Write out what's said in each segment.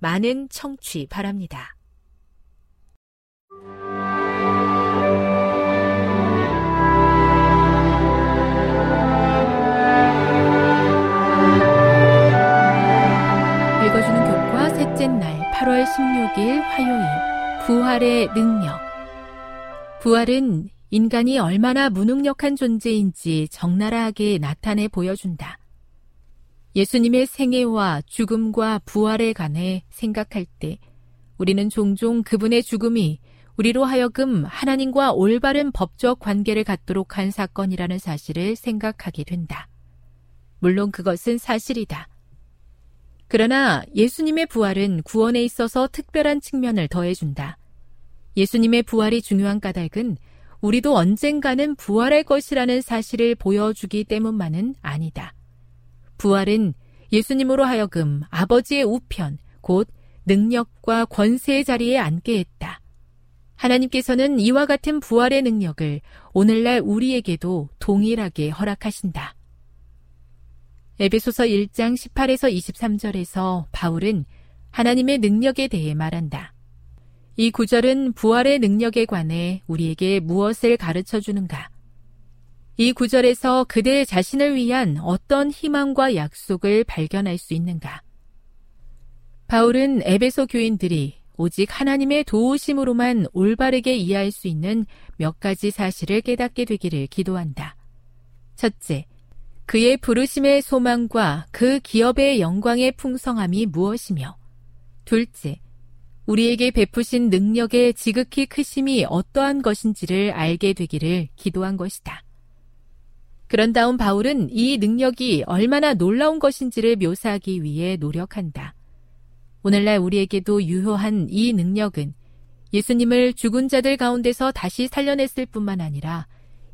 많은 청취 바랍니다. 읽어주는 교과 셋째 날 8월 16일 화요일 부활의 능력 부활은 인간이 얼마나 무능력한 존재인지 적나라하게 나타내 보여준다. 예수님의 생애와 죽음과 부활에 관해 생각할 때 우리는 종종 그분의 죽음이 우리로 하여금 하나님과 올바른 법적 관계를 갖도록 한 사건이라는 사실을 생각하게 된다. 물론 그것은 사실이다. 그러나 예수님의 부활은 구원에 있어서 특별한 측면을 더해준다. 예수님의 부활이 중요한 까닭은 우리도 언젠가는 부활할 것이라는 사실을 보여주기 때문만은 아니다. 부활은 예수님으로 하여금 아버지의 우편, 곧 능력과 권세의 자리에 앉게 했다. 하나님께서는 이와 같은 부활의 능력을 오늘날 우리에게도 동일하게 허락하신다. 에베소서 1장 18에서 23절에서 바울은 하나님의 능력에 대해 말한다. 이 구절은 부활의 능력에 관해 우리에게 무엇을 가르쳐 주는가? 이 구절에서 그대 자신을 위한 어떤 희망과 약속을 발견할 수 있는가? 바울은 에베소 교인들이 오직 하나님의 도우심으로만 올바르게 이해할 수 있는 몇 가지 사실을 깨닫게 되기를 기도한다. 첫째, 그의 부르심의 소망과 그 기업의 영광의 풍성함이 무엇이며, 둘째, 우리에게 베푸신 능력의 지극히 크심이 어떠한 것인지를 알게 되기를 기도한 것이다. 그런 다음 바울은 이 능력이 얼마나 놀라운 것인지를 묘사하기 위해 노력한다. 오늘날 우리에게도 유효한 이 능력은 예수님을 죽은 자들 가운데서 다시 살려냈을 뿐만 아니라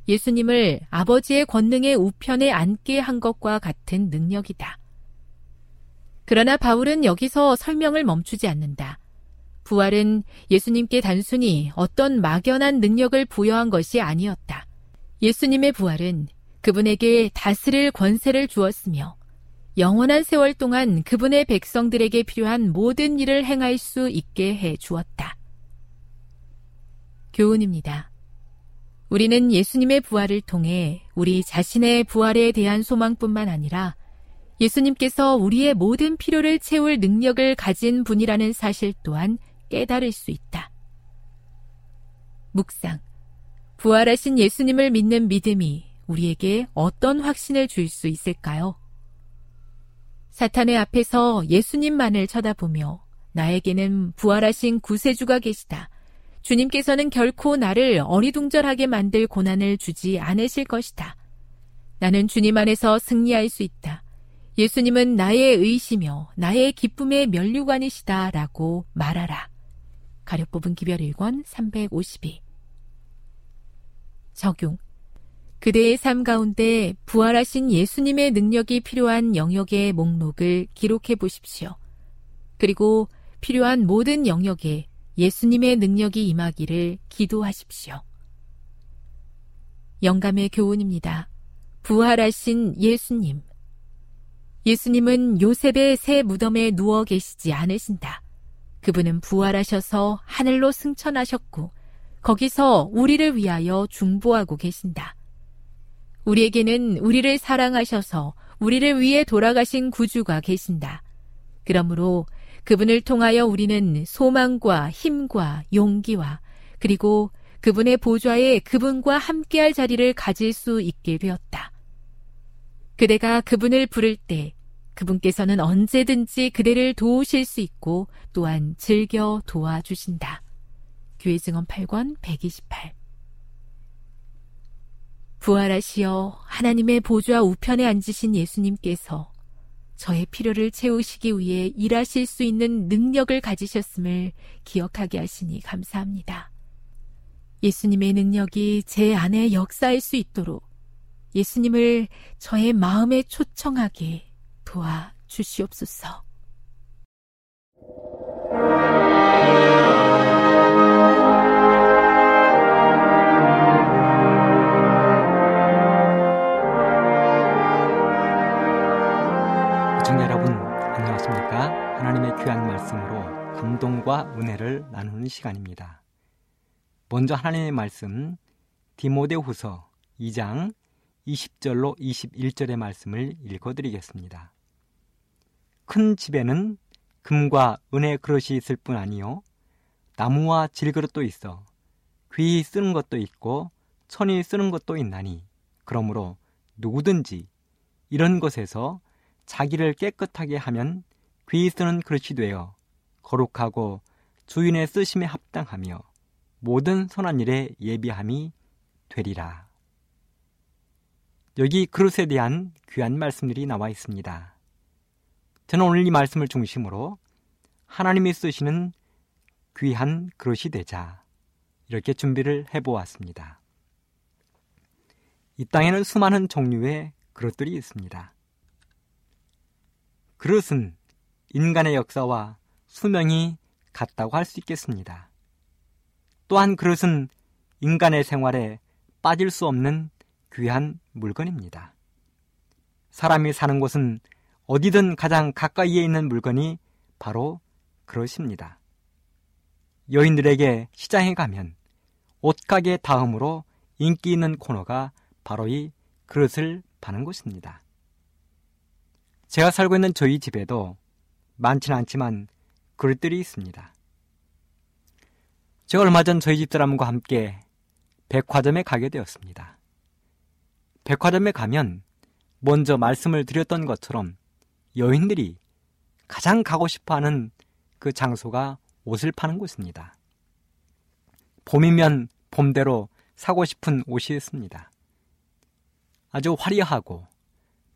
예수님을 아버지의 권능의 우편에 앉게 한 것과 같은 능력이다. 그러나 바울은 여기서 설명을 멈추지 않는다. 부활은 예수님께 단순히 어떤 막연한 능력을 부여한 것이 아니었다. 예수님의 부활은 그분에게 다스릴 권세를 주었으며 영원한 세월 동안 그분의 백성들에게 필요한 모든 일을 행할 수 있게 해 주었다. 교훈입니다. 우리는 예수님의 부활을 통해 우리 자신의 부활에 대한 소망뿐만 아니라 예수님께서 우리의 모든 필요를 채울 능력을 가진 분이라는 사실 또한 깨달을 수 있다. 묵상. 부활하신 예수님을 믿는 믿음이 우리에게 어떤 확신을 줄 수 있을까요? 사탄의 앞에서 예수님만을 쳐다보며 나에게는 부활하신 구세주가 계시다. 주님께서는 결코 나를 어리둥절하게 만들 고난을 주지 않으실 것이다. 나는 주님 안에서 승리할 수 있다. 예수님은 나의 의시며 나의 기쁨의 면류관이시다 라고 말하라. 가려 뽑은 기별 1권 352 적용 그대의 삶 가운데 부활하신 예수님의 능력이 필요한 영역의 목록을 기록해 보십시오. 그리고 필요한 모든 영역에 예수님의 능력이 임하기를 기도하십시오. 영감의 교훈입니다. 부활하신 예수님. 예수님은 요셉의 새 무덤에 누워 계시지 않으신다. 그분은 부활하셔서 하늘로 승천하셨고, 거기서 우리를 위하여 중보하고 계신다. 우리에게는 우리를 사랑하셔서 우리를 위해 돌아가신 구주가 계신다. 그러므로 그분을 통하여 우리는 소망과 힘과 용기와 그리고 그분의 보좌에 그분과 함께할 자리를 가질 수 있게 되었다. 그대가 그분을 부를 때 그분께서는 언제든지 그대를 도우실 수 있고 또한 즐겨 도와주신다. 교회 증언 8권 128 부활하시어 하나님의 보좌 우편에 앉으신 예수님께서 저의 필요를 채우시기 위해 일하실 수 있는 능력을 가지셨음을 기억하게 하시니 감사합니다. 예수님의 능력이 제 안에 역사할 수 있도록 예수님을 저의 마음에 초청하게 도와 주시옵소서. 귀한 말씀으로 감동과 은혜를 나누는 시간입니다. 먼저 하나님의 말씀 디모데후서 2장 20절로 21절의 말씀을 읽어드리겠습니다. 큰 집에는 금과 은의 그릇이 있을 뿐 아니요 나무와 질그릇도 있어 귀히 쓰는 것도 있고 천이 쓰는 것도 있나니 그러므로 누구든지 이런 것에서 자기를 깨끗하게 하면 쓰는 그릇이 되어 거룩하고 주인의 쓰심에 합당하며 모든 선한 일에 예비함이 되리라. 여기 그릇에 대한 귀한 말씀들이 나와 있습니다. 저는 오늘 이 말씀을 중심으로 하나님이 쓰시는 귀한 그릇이 되자 이렇게 준비를 해보았습니다. 이 땅에는 수많은 종류의 그릇들이 있습니다. 그릇은 인간의 역사와 수명이 같다고 할 수 있겠습니다. 또한 그릇은 인간의 생활에 빠질 수 없는 귀한 물건입니다. 사람이 사는 곳은 어디든 가장 가까이에 있는 물건이 바로 그릇입니다. 여인들에게 시장에 가면 옷가게 다음으로 인기 있는 코너가 바로 이 그릇을 파는 곳입니다. 제가 살고 있는 저희 집에도 많지는 않지만 그릇들이 있습니다. 제가 얼마 전 저희 집사람과 함께 백화점에 가게 되었습니다. 백화점에 가면 먼저 말씀을 드렸던 것처럼 여인들이 가장 가고 싶어 하는 그 장소가 옷을 파는 곳입니다. 봄이면 봄대로 사고 싶은 옷이 있습니다. 아주 화려하고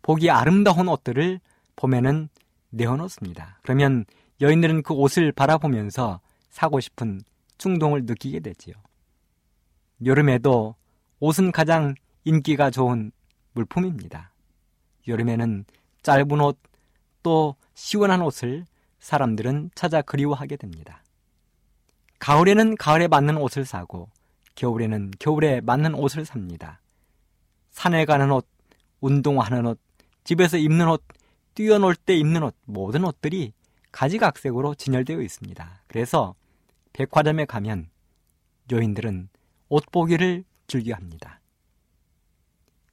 보기 아름다운 옷들을 봄에는 내어놓습니다. 그러면 여인들은 그 옷을 바라보면서 사고 싶은 충동을 느끼게 되지요. 여름에도 옷은 가장 인기가 좋은 물품입니다. 여름에는 짧은 옷, 또 시원한 옷을 사람들은 찾아 그리워하게 됩니다. 가을에는 가을에 맞는 옷을 사고, 겨울에는 겨울에 맞는 옷을 삽니다. 산에 가는 옷, 운동하는 옷, 집에서 입는 옷, 뛰어놀 때 입는 옷, 모든 옷들이 가지각색으로 진열되어 있습니다. 그래서 백화점에 가면 여인들은 옷 보기를 즐겨 합니다.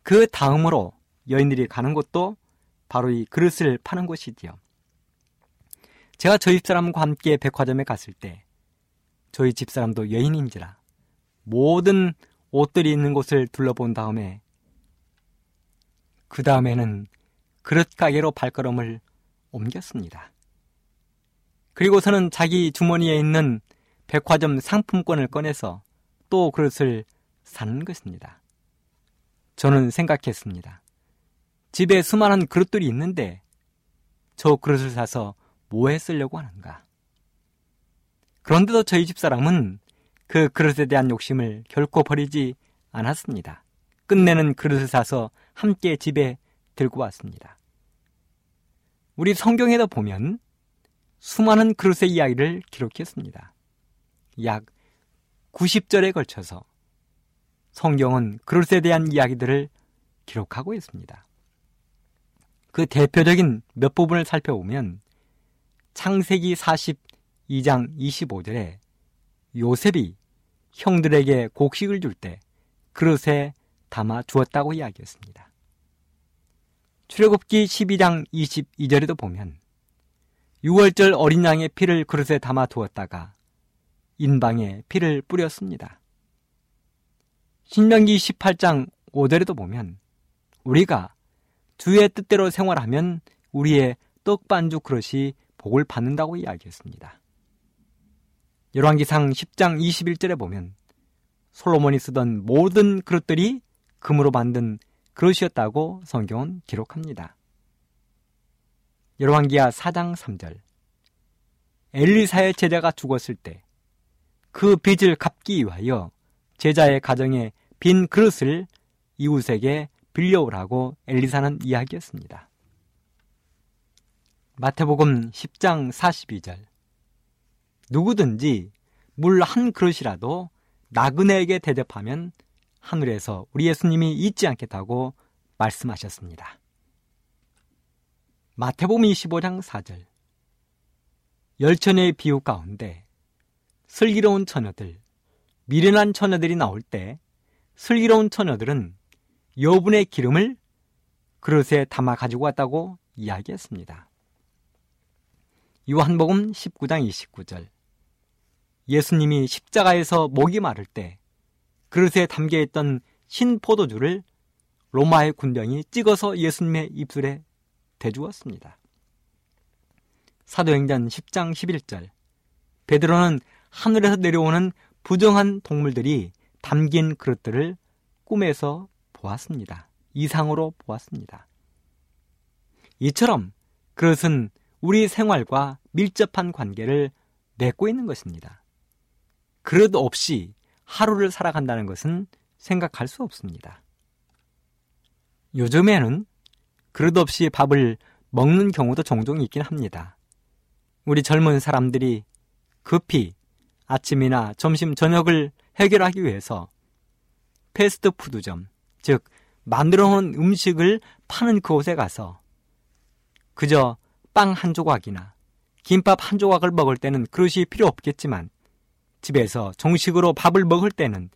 그 다음으로 여인들이 가는 곳도 바로 이 그릇을 파는 곳이지요. 제가 저희 집사람과 함께 백화점에 갔을 때 저희 집사람도 여인인지라 모든 옷들이 있는 곳을 둘러본 다음에 그 다음에는 그릇 가게로 발걸음을 옮겼습니다. 그리고서는 자기 주머니에 있는 백화점 상품권을 꺼내서 또 그릇을 사는 것입니다. 저는 생각했습니다. 집에 수많은 그릇들이 있는데 저 그릇을 사서 뭐해 쓰려고 하는가? 그런데도 저희 집 사람은 그 그릇에 대한 욕심을 결코 버리지 않았습니다. 끝내는 그릇을 사서 함께 집에 들고 왔습니다. 우리 성경에도 보면 수많은 그릇의 이야기를 기록했습니다. 약 90절에 걸쳐서 성경은 그릇에 대한 이야기들을 기록하고 있습니다. 그 대표적인 몇 부분을 살펴보면 창세기 42장 25절에 요셉이 형들에게 곡식을 줄 때 그릇에 담아 주었다고 이야기했습니다. 출애굽기 12장 22절에도 보면 6월절 어린 양의 피를 그릇에 담아 두었다가 인방에 피를 뿌렸습니다. 신명기 18장 5절에도 보면 우리가 주의 뜻대로 생활하면 우리의 떡반죽 그릇이 복을 받는다고 이야기했습니다. 열왕기상 10장 21절에 보면 솔로몬이 쓰던 모든 그릇들이 금으로 만든 그릇이었다고 성경은 기록합니다. 열왕기하 4장 3절 엘리사의 제자가 죽었을 때 그 빚을 갚기 위하여 제자의 가정에 빈 그릇을 이웃에게 빌려오라고 엘리사는 이야기했습니다. 마태복음 10장 42절 누구든지 물 한 그릇이라도 나그네에게 대접하면 하늘에서 우리 예수님이 잊지 않겠다고 말씀하셨습니다. 마태복음 25장 4절 열천의 비유 가운데 슬기로운 처녀들, 미련한 처녀들이 나올 때 슬기로운 처녀들은 여분의 기름을 그릇에 담아 가지고 왔다고 이야기했습니다. 요한복음 19장 29절 예수님이 십자가에서 목이 마를 때 그릇에 담겨 있던 신 포도주를 로마의 군병이 찍어서 예수님의 입술에 대주었습니다. 사도행전 10장 11절 베드로는 하늘에서 내려오는 부정한 동물들이 담긴 그릇들을 꿈에서 보았습니다. 이상으로 보았습니다. 이처럼 그릇은 우리 생활과 밀접한 관계를 맺고 있는 것입니다. 그릇 없이 하루를 살아간다는 것은 생각할 수 없습니다. 요즘에는 그릇 없이 밥을 먹는 경우도 종종 있긴 합니다. 우리 젊은 사람들이 급히 아침이나 점심, 저녁을 해결하기 위해서 패스트푸드점, 즉, 만들어 놓은 음식을 파는 그곳에 가서 그저 빵 한 조각이나 김밥 한 조각을 먹을 때는 그릇이 필요 없겠지만 집에서 정식으로 밥을 먹을 때는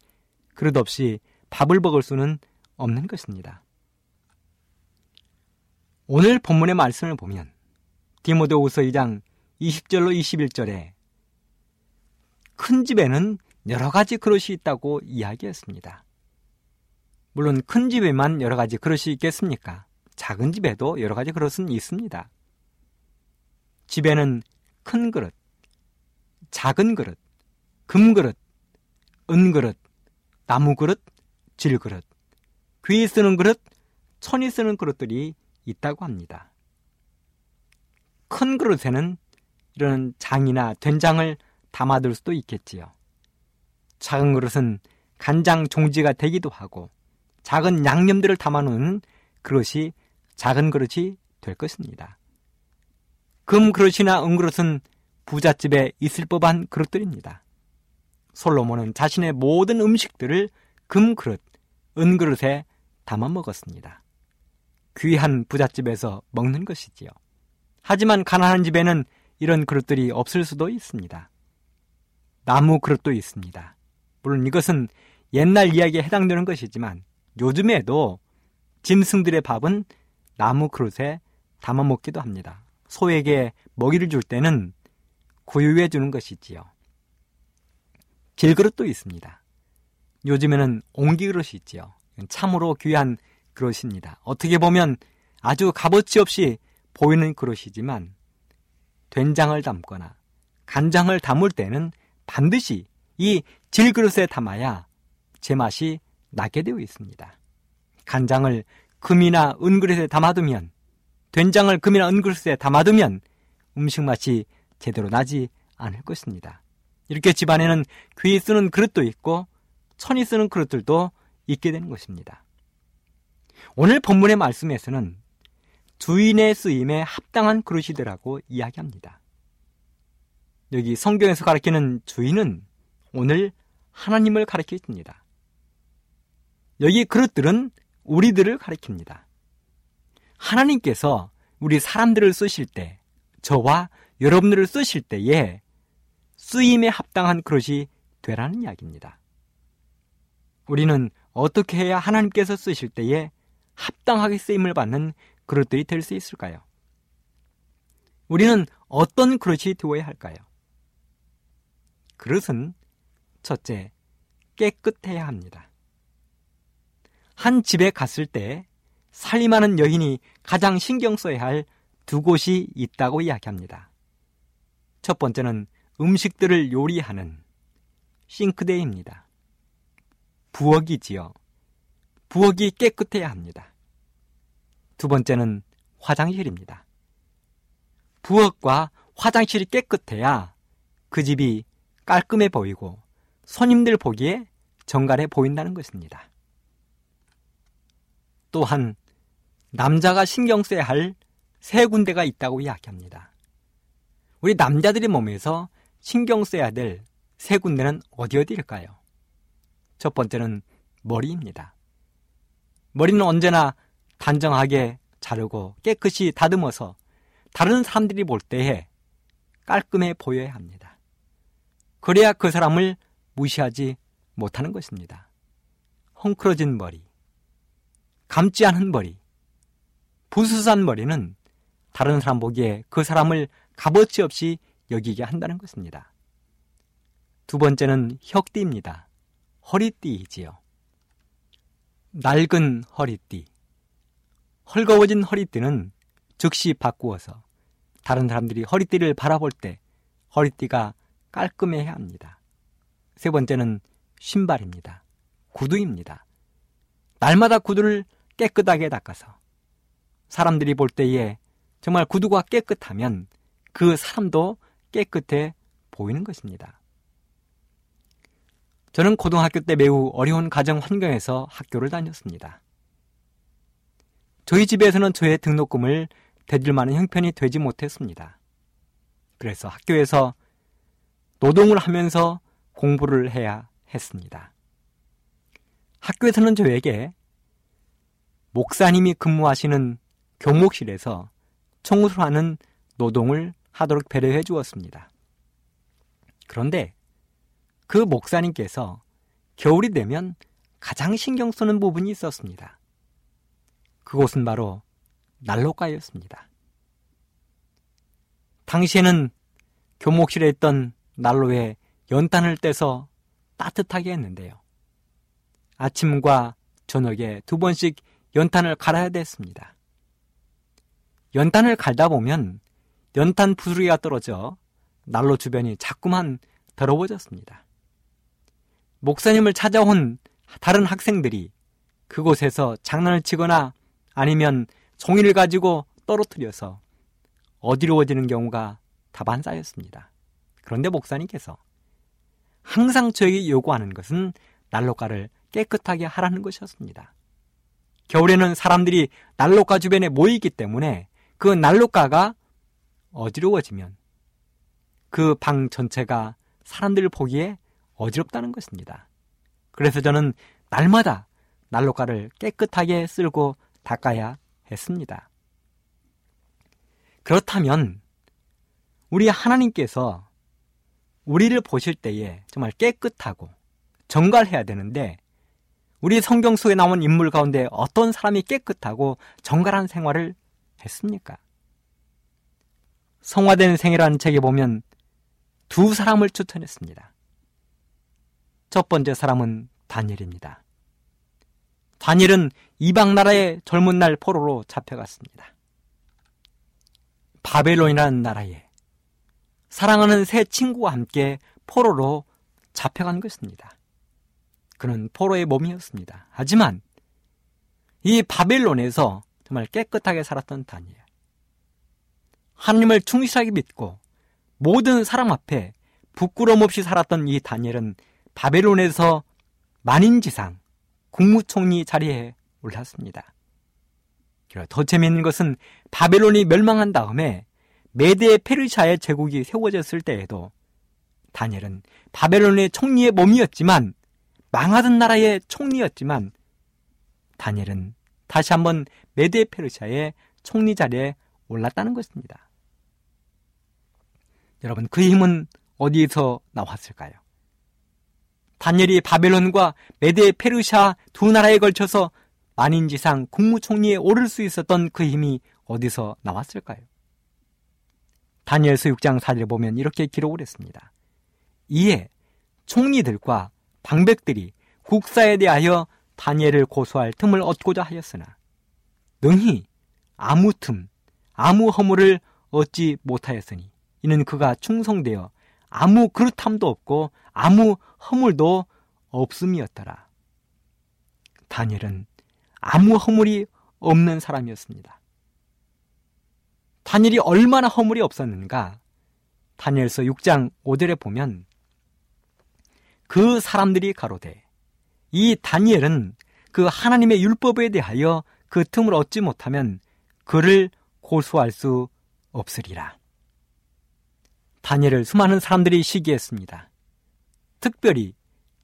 그릇 없이 밥을 먹을 수는 없는 것입니다. 오늘 본문의 말씀을 보면 디모데후서 2장 20절로 21절에 큰 집에는 여러 가지 그릇이 있다고 이야기했습니다. 물론 큰 집에만 여러 가지 그릇이 있겠습니까? 작은 집에도 여러 가지 그릇은 있습니다. 집에는 큰 그릇, 작은 그릇, 금그릇, 은그릇, 나무그릇, 질그릇, 귀 쓰는 그릇, 천이 쓰는 그릇들이 있다고 합니다. 큰 그릇에는 이런 장이나 된장을 담아둘 수도 있겠지요. 작은 그릇은 간장 종지가 되기도 하고 작은 양념들을 담아놓는 그릇이 작은 그릇이 될 것입니다. 금 그릇이나 은 그릇은 부잣집에 있을 법한 그릇들입니다. 솔로몬은 자신의 모든 음식들을 금 그릇, 은 그릇에 담아 먹었습니다. 귀한 부잣집에서 먹는 것이지요. 하지만 가난한 집에는 이런 그릇들이 없을 수도 있습니다. 나무 그릇도 있습니다. 물론 이것은 옛날 이야기에 해당되는 것이지만 요즘에도 짐승들의 밥은 나무 그릇에 담아 먹기도 합니다. 소에게 먹이를 줄 때는 구유해 주는 것이지요. 질그릇도 있습니다. 요즘에는 옹기 그릇이 있지요. 참으로 귀한 그릇입니다. 어떻게 보면 아주 값어치 없이 보이는 그릇이지만 된장을 담거나 간장을 담을 때는 반드시 이 질그릇에 담아야 제맛이 나게 되어 있습니다. 간장을 금이나 은그릇에 담아두면 된장을 금이나 은그릇에 담아두면 음식 맛이 제대로 나지 않을 것입니다. 이렇게 집안에는 귀 쓰는 그릇도 있고 천이 쓰는 그릇들도 있게 되는 것입니다. 오늘 본문의 말씀에서는 주인의 쓰임에 합당한 그릇이더라고 이야기합니다. 여기 성경에서 가르치는 주인은 오늘 하나님을 가르치십니다. 여기 그릇들은 우리들을 가리킵니다. 하나님께서 우리 사람들을 쓰실 때, 저와 여러분들을 쓰실 때에 쓰임에 합당한 그릇이 되라는 이야기입니다. 우리는 어떻게 해야 하나님께서 쓰실 때에 합당하게 쓰임을 받는 그릇들이 될 수 있을까요? 우리는 어떤 그릇이 되어야 할까요? 그릇은 첫째, 깨끗해야 합니다. 한 집에 갔을 때 살림하는 여인이 가장 신경 써야 할 두 곳이 있다고 이야기합니다. 첫 번째는 음식들을 요리하는 싱크대입니다. 부엌이지요. 부엌이 깨끗해야 합니다. 두 번째는 화장실입니다. 부엌과 화장실이 깨끗해야 그 집이 깔끔해 보이고 손님들 보기에 정갈해 보인다는 것입니다. 또한 남자가 신경 써야 할 세 군데가 있다고 이야기합니다. 우리 남자들의 몸에서 신경 써야 될 세 군데는 어디 어디일까요? 첫 번째는 머리입니다. 머리는 언제나 단정하게 자르고 깨끗이 다듬어서 다른 사람들이 볼 때에 깔끔해 보여야 합니다. 그래야 그 사람을 무시하지 못하는 것입니다. 헝클어진 머리, 감지 않은 머리, 부수산 머리는 다른 사람 보기에 그 사람을 값어치 없이 여기게 한다는 것입니다. 두 번째는 혁띠입니다. 허리띠이지요. 낡은 허리띠. 헐거워진 허리띠는 즉시 바꾸어서 다른 사람들이 허리띠를 바라볼 때 허리띠가 깔끔해야 합니다. 세 번째는 신발입니다. 구두입니다. 날마다 구두를 깨끗하게 닦아서 사람들이 볼 때에 정말 구두가 깨끗하면 그 사람도 깨끗해 보이는 것입니다. 저는 고등학교 때 매우 어려운 가정 환경에서 학교를 다녔습니다. 저희 집에서는 저의 등록금을 대줄 만한 형편이 되지 못했습니다. 그래서 학교에서 노동을 하면서 공부를 해야 했습니다. 학교에서는 저에게 목사님이 근무하시는 교목실에서 청소하는 노동을 하도록 배려해 주었습니다. 그런데 그 목사님께서 겨울이 되면 가장 신경 쓰는 부분이 있었습니다. 그곳은 바로 난로가였습니다. 당시에는 교목실에 있던 난로에 연탄을 떼서 따뜻하게 했는데요. 아침과 저녁에 두 번씩 연탄을 갈아야 됐습니다. 연탄을 갈다 보면 연탄 부스러기가 떨어져 난로 주변이 자꾸만 더러워졌습니다. 목사님을 찾아온 다른 학생들이 그곳에서 장난을 치거나 아니면 종이를 가지고 떨어뜨려서 어디로워지는 경우가 다반사였습니다. 그런데 목사님께서 항상 저에게 요구하는 것은 난로가를 깨끗하게 하라는 것이었습니다. 겨울에는 사람들이 난로가 주변에 모이기 때문에 그 난로가가 어지러워지면 그 방 전체가 사람들 보기에 어지럽다는 것입니다. 그래서 저는 날마다 난로가를 깨끗하게 쓸고 닦아야 했습니다. 그렇다면 우리 하나님께서 우리를 보실 때에 정말 깨끗하고 정갈해야 되는데 우리 성경 속에 나온 인물 가운데 어떤 사람이 깨끗하고 정갈한 생활을 했습니까? 성화된 생이라는 책에 보면 두 사람을 추천했습니다. 첫 번째 사람은 다니엘입니다. 다니엘은 이방 나라의 젊은 날 포로로 잡혀갔습니다. 바벨론이라는 나라에 사랑하는 새 친구와 함께 포로로 잡혀간 것입니다. 그는 포로의 몸이었습니다. 하지만 이 바벨론에서 정말 깨끗하게 살았던 다니엘. 하나님을 충실하게 믿고 모든 사람 앞에 부끄럼 없이 살았던 이 다니엘은 바벨론에서 만인지상 국무총리 자리에 올랐습니다. 더 재미있는 것은 바벨론이 멸망한 다음에 메데 페르시아의 제국이 세워졌을 때에도 다니엘은 바벨론의 총리의 몸이었지만 망하던 나라의 총리였지만 다니엘은 다시 한번 메데 페르시아의 총리 자리에 올랐다는 것입니다. 여러분 그 힘은 어디에서 나왔을까요? 다니엘이 바벨론과 메데 페르시아 두 나라에 걸쳐서 만인지상 국무총리에 오를 수 있었던 그 힘이 어디서 나왔을까요? 다니엘서 6장 4절에 보면 이렇게 기록을 했습니다. 이에 총리들과 방백들이 국사에 대하여 다니엘을 고소할 틈을 얻고자 하였으나 능히 아무 틈, 아무 허물을 얻지 못하였으니 이는 그가 충성되어 아무 그릇함도 없고 아무 허물도 없음이었더라. 다니엘은 아무 허물이 없는 사람이었습니다. 다니엘이 얼마나 허물이 없었는가? 다니엘서 6장 5절에 보면 그 사람들이 가로되 이 다니엘은 그 하나님의 율법에 대하여 그 틈을 얻지 못하면 그를 고소할 수 없으리라. 다니엘을 수많은 사람들이 시기했습니다. 특별히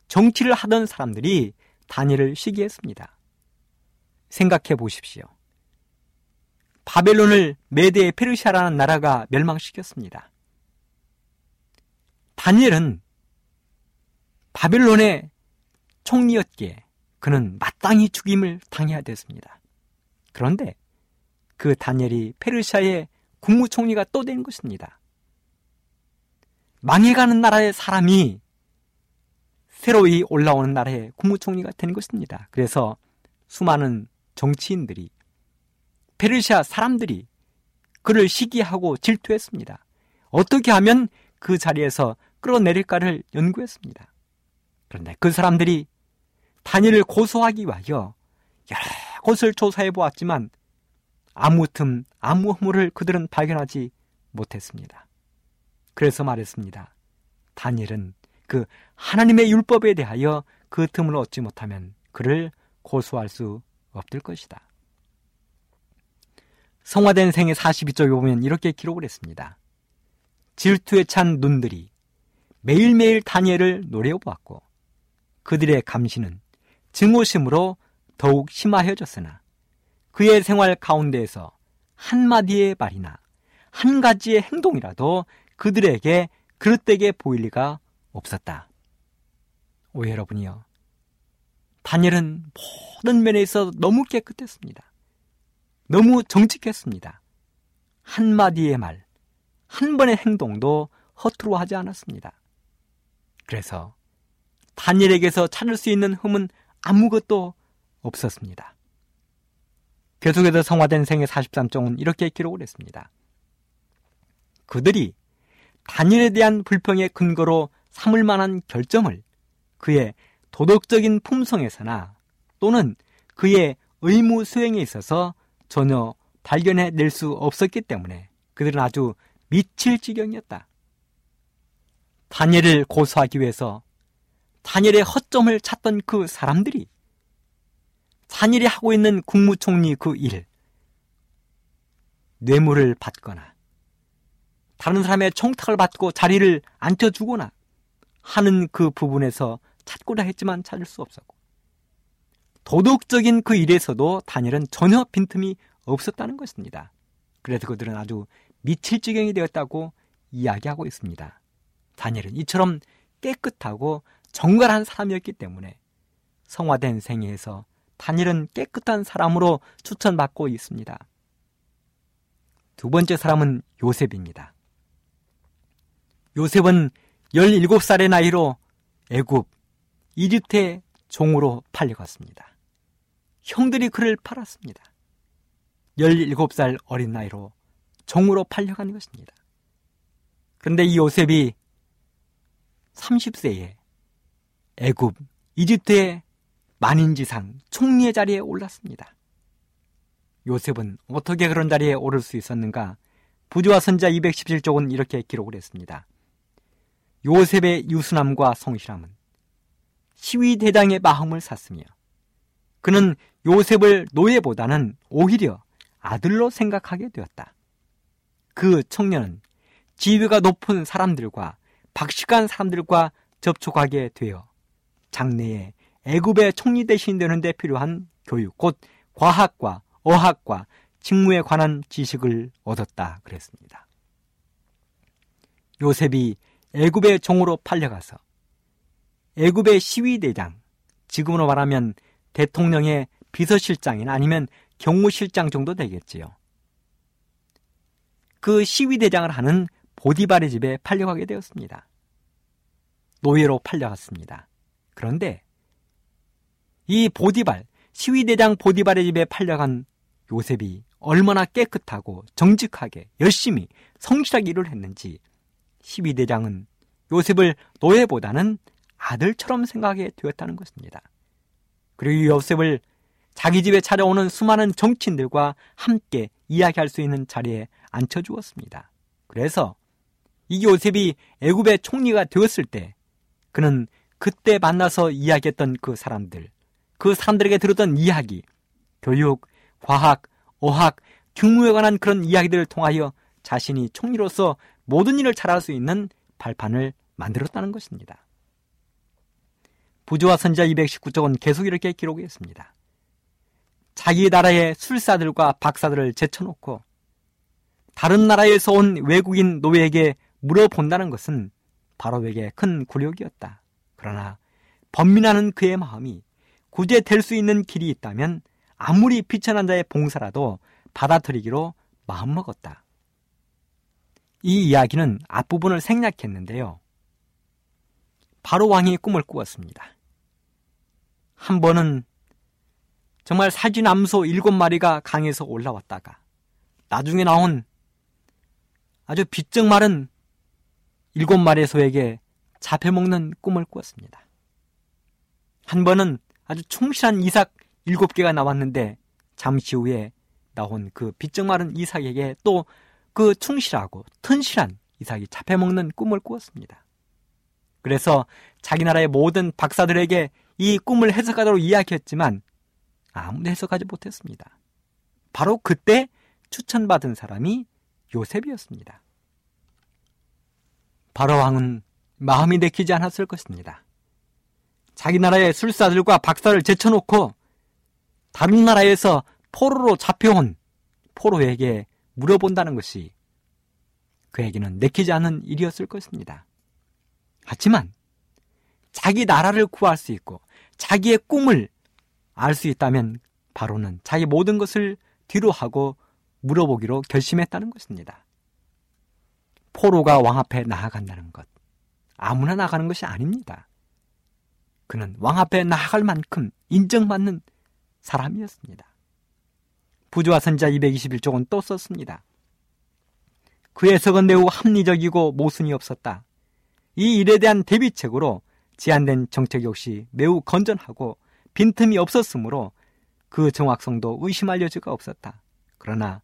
정치를 하던 사람들이 다니엘을 시기했습니다. 생각해 보십시오. 바벨론을 메데 페르시아라는 나라가 멸망시켰습니다. 다니엘은 바벨론의 총리였기에 그는 마땅히 죽임을 당해야 됐습니다. 그런데 그 다니엘이 페르시아의 국무총리가 또 된 것입니다. 망해가는 나라의 사람이 새로이 올라오는 나라의 국무총리가 된 것입니다. 그래서 수많은 정치인들이 페르시아 사람들이 그를 시기하고 질투했습니다. 어떻게 하면 그 자리에서 끌어내릴까를 연구했습니다. 그런데 그 사람들이 단일을 고소하기 위하여 여러 곳을 조사해 보았지만 아무 틈, 아무 허물을 그들은 발견하지 못했습니다. 그래서 말했습니다. 다니엘은 그 하나님의 율법에 대하여 그 틈을 얻지 못하면 그를 고소할 수 없을 것이다. 성화된 생의 42쪽에 보면 이렇게 기록을 했습니다. 질투에 찬 눈들이 매일매일 다니엘을 노려보았고 그들의 감시는 증오심으로 더욱 심하여졌으나 그의 생활 가운데에서 한마디의 말이나 한 가지의 행동이라도 그들에게 그릇되게 보일 리가 없었다. 오 여러분이요. 다니엘은 모든 면에 있어 너무 깨끗했습니다. 너무 정직했습니다. 한마디의 말, 한 번의 행동도 허투루 하지 않았습니다. 그래서 다니엘에게서 찾을 수 있는 흠은 아무것도 없었습니다. 계속해서 성화된 생애 43종은 이렇게 기록을 했습니다. 그들이 단일에 대한 불평의 근거로 삼을 만한 결정을 그의 도덕적인 품성에서나 또는 그의 의무 수행에 있어서 전혀 발견해 낼 수 없었기 때문에 그들은 아주 미칠 지경이었다. 다니엘을 고소하기 위해서 다니엘의 허점을 찾던 그 사람들이 다니엘이 하고 있는 국무총리 그 일, 뇌물을 받거나 다른 사람의 청탁을 받고 자리를 앉혀주거나 하는 그 부분에서 찾고자 했지만 찾을 수 없었고 도덕적인 그 일에서도 다니엘은 전혀 빈틈이 없었다는 것입니다. 그래서 그들은 아주 미칠 지경이 되었다고 이야기하고 있습니다. 다니엘은 이처럼 깨끗하고 정갈한 사람이었기 때문에 성화된 생애에서 다니엘은 깨끗한 사람으로 추천받고 있습니다. 두 번째 사람은 요셉입니다. 요셉은 17살의 나이로 애굽, 이집트의 종으로 팔려갔습니다. 형들이 그를 팔았습니다. 17살 어린 나이로 종으로 팔려간 것입니다. 그런데 이 요셉이 30세에 애굽, 이집트의 만인지상 총리의 자리에 올랐습니다. 요셉은 어떻게 그런 자리에 오를 수 있었는가? 부조와 선자 217쪽은 이렇게 기록을 했습니다. 요셉의 유순함과 성실함은 시위 대장의 마음을 샀으며 그는 요셉을 노예보다는 오히려 아들로 생각하게 되었다. 그 청년은 지위가 높은 사람들과 박식한 사람들과 접촉하게 되어 장래에 애굽의 총리 대신 되는데 필요한 교육, 곧 과학과 어학과 직무에 관한 지식을 얻었다 그랬습니다. 요셉이 애굽의 종으로 팔려가서 애굽의 시위대장, 지금으로 말하면 대통령의 비서실장이나 아니면 경무실장 정도 되겠지요. 그 시위대장을 하는 보디발의 집에 팔려가게 되었습니다. 노예로 팔려갔습니다. 그런데 이 보디발, 시위대장 보디발의 집에 팔려간 요셉이 얼마나 깨끗하고 정직하게 열심히 성실하게 일을 했는지 시위대장은 요셉을 노예보다는 아들처럼 생각하게 되었다는 것입니다. 그리고 요셉을 자기 집에 찾아오는 수많은 정치인들과 함께 이야기할 수 있는 자리에 앉혀 주었습니다. 그래서 이 요셉이 애굽의 총리가 되었을 때 그는 그때 만나서 이야기했던 그 사람들, 그 사람들에게 들었던 이야기, 교육, 과학, 어학, 경무에 관한 그런 이야기들을 통하여 자신이 총리로서 모든 일을 잘할 수 있는 발판을 만들었다는 것입니다. 부조와 선자 219쪽은 계속 이렇게 기록했습니다. 자기 나라의 술사들과 박사들을 제쳐놓고 다른 나라에서 온 외국인 노예에게 물어본다는 것은 바로에게 큰 굴욕이었다. 그러나 번민하는 그의 마음이 구제될 수 있는 길이 있다면 아무리 비천한 자의 봉사라도 받아들이기로 마음먹었다. 이 이야기는 앞부분을 생략했는데요. 바로 왕이 꿈을 꾸었습니다. 한 번은 정말 사진 암소 일곱 마리가 강에서 올라왔다가 나중에 나온 아주 비쩍 마른 일곱 마리의 소에게 잡혀먹는 꿈을 꾸었습니다. 한 번은 아주 충실한 이삭 일곱 개가 나왔는데 잠시 후에 나온 그 비쩍 마른 이삭에게 또 그 충실하고 튼실한 이삭이 잡혀먹는 꿈을 꾸었습니다. 그래서 자기 나라의 모든 박사들에게 이 꿈을 해석하도록 이야기했지만 아무도 해석하지 못했습니다. 바로 그때 추천받은 사람이 요셉이었습니다. 바로 왕은 마음이 내키지 않았을 것입니다. 자기 나라의 술사들과 박사를 제쳐놓고 다른 나라에서 포로로 잡혀온 포로에게 물어본다는 것이 그에게는 내키지 않은 일이었을 것입니다. 하지만 자기 나라를 구할 수 있고 자기의 꿈을 알 수 있다면 바로는 자기 모든 것을 뒤로 하고 물어보기로 결심했다는 것입니다. 포로가 왕 앞에 나아간다는 것. 아무나 나가는 것이 아닙니다. 그는 왕 앞에 나아갈 만큼 인정받는 사람이었습니다. 부조와 선자 221쪽은 또 썼습니다. 그 해석은 매우 합리적이고 모순이 없었다. 이 일에 대한 대비책으로 제안된 정책 역시 매우 건전하고 빈틈이 없었으므로 그 정확성도 의심할 여지가 없었다. 그러나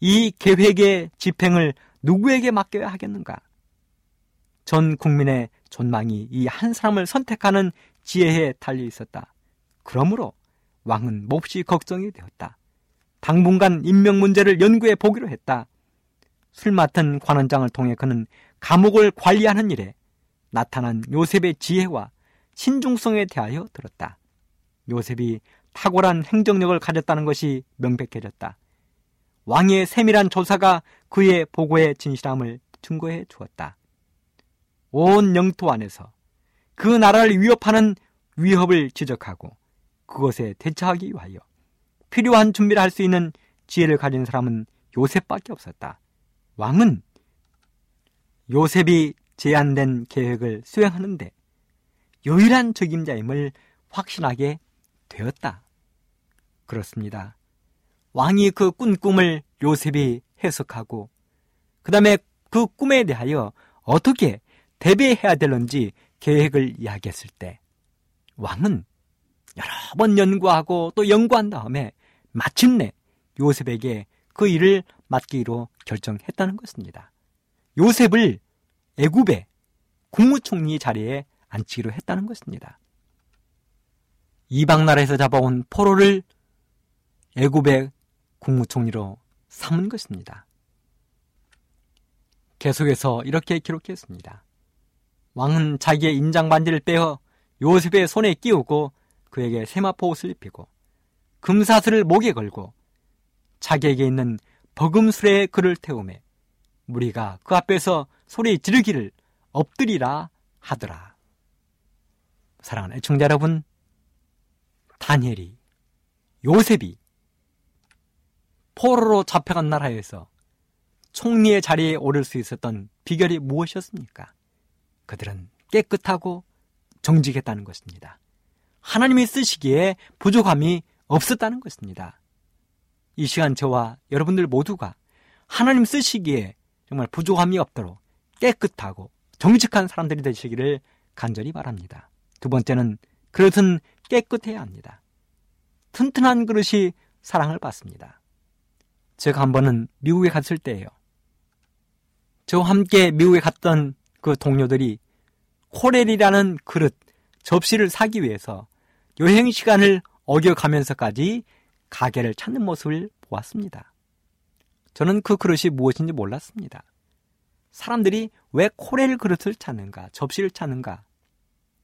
이 계획의 집행을 누구에게 맡겨야 하겠는가? 전 국민의 존망이 이 한 사람을 선택하는 지혜에 달려 있었다. 그러므로 왕은 몹시 걱정이 되었다. 당분간 임명 문제를 연구해 보기로 했다. 술 맡은 관원장을 통해 그는 감옥을 관리하는 일에 나타난 요셉의 지혜와 신중성에 대하여 들었다. 요셉이 탁월한 행정력을 가졌다는 것이 명백해졌다. 왕의 세밀한 조사가 그의 보고의 진실함을 증거해 주었다. 온 영토 안에서 그 나라를 위협하는 위협을 지적하고 그것에 대처하기 위하여 필요한 준비를 할 수 있는 지혜를 가진 사람은 요셉밖에 없었다. 왕은 요셉이 제안된 계획을 수행하는데 유일한 적임자임을 확신하게 되었다. 그렇습니다. 왕이 그 꾼 꿈을 요셉이 해석하고 그 다음에 그 꿈에 대하여 어떻게 대비해야 될는지 계획을 이야기했을 때 왕은 여러 번 연구하고 또 연구한 다음에 마침내 요셉에게 그 일을 맡기로 결정했다는 것입니다. 요셉을 애굽의 국무총리 자리에 앉히기로 했다는 것입니다. 이방 나라에서 잡아온 포로를 애굽의 국무총리로 삼은 것입니다. 계속해서 이렇게 기록했습니다. 왕은 자기의 인장 반지를 빼어 요셉의 손에 끼우고 그에게 세마포 옷을 입히고 금사슬을 목에 걸고 자기에게 있는 버금술에 그를 태우매 무리가 그 앞에서 소리 지르기를 엎드리라 하더라. 사랑하는 애청자 여러분, 다니엘이 요셉이 포로로 잡혀간 나라에서 총리의 자리에 오를 수 있었던 비결이 무엇이었습니까? 그들은 깨끗하고 정직했다는 것입니다. 하나님이 쓰시기에 부족함이 없었다는 것입니다. 이 시간 저와 여러분들 모두가 하나님 쓰시기에 정말 부족함이 없도록 깨끗하고 정직한 사람들이 되시기를 간절히 바랍니다. 두 번째는 그릇은 깨끗해야 합니다. 튼튼한 그릇이 사랑을 받습니다. 제가 한 번은 미국에 갔을 때예요. 저와 함께 미국에 갔던 그 동료들이 코렐이라는 그릇, 접시를 사기 위해서 여행 시간을 어겨가면서까지 가게를 찾는 모습을 보았습니다. 저는 그 그릇이 무엇인지 몰랐습니다. 사람들이 왜 코렐 그릇을 찾는가, 접시를 찾는가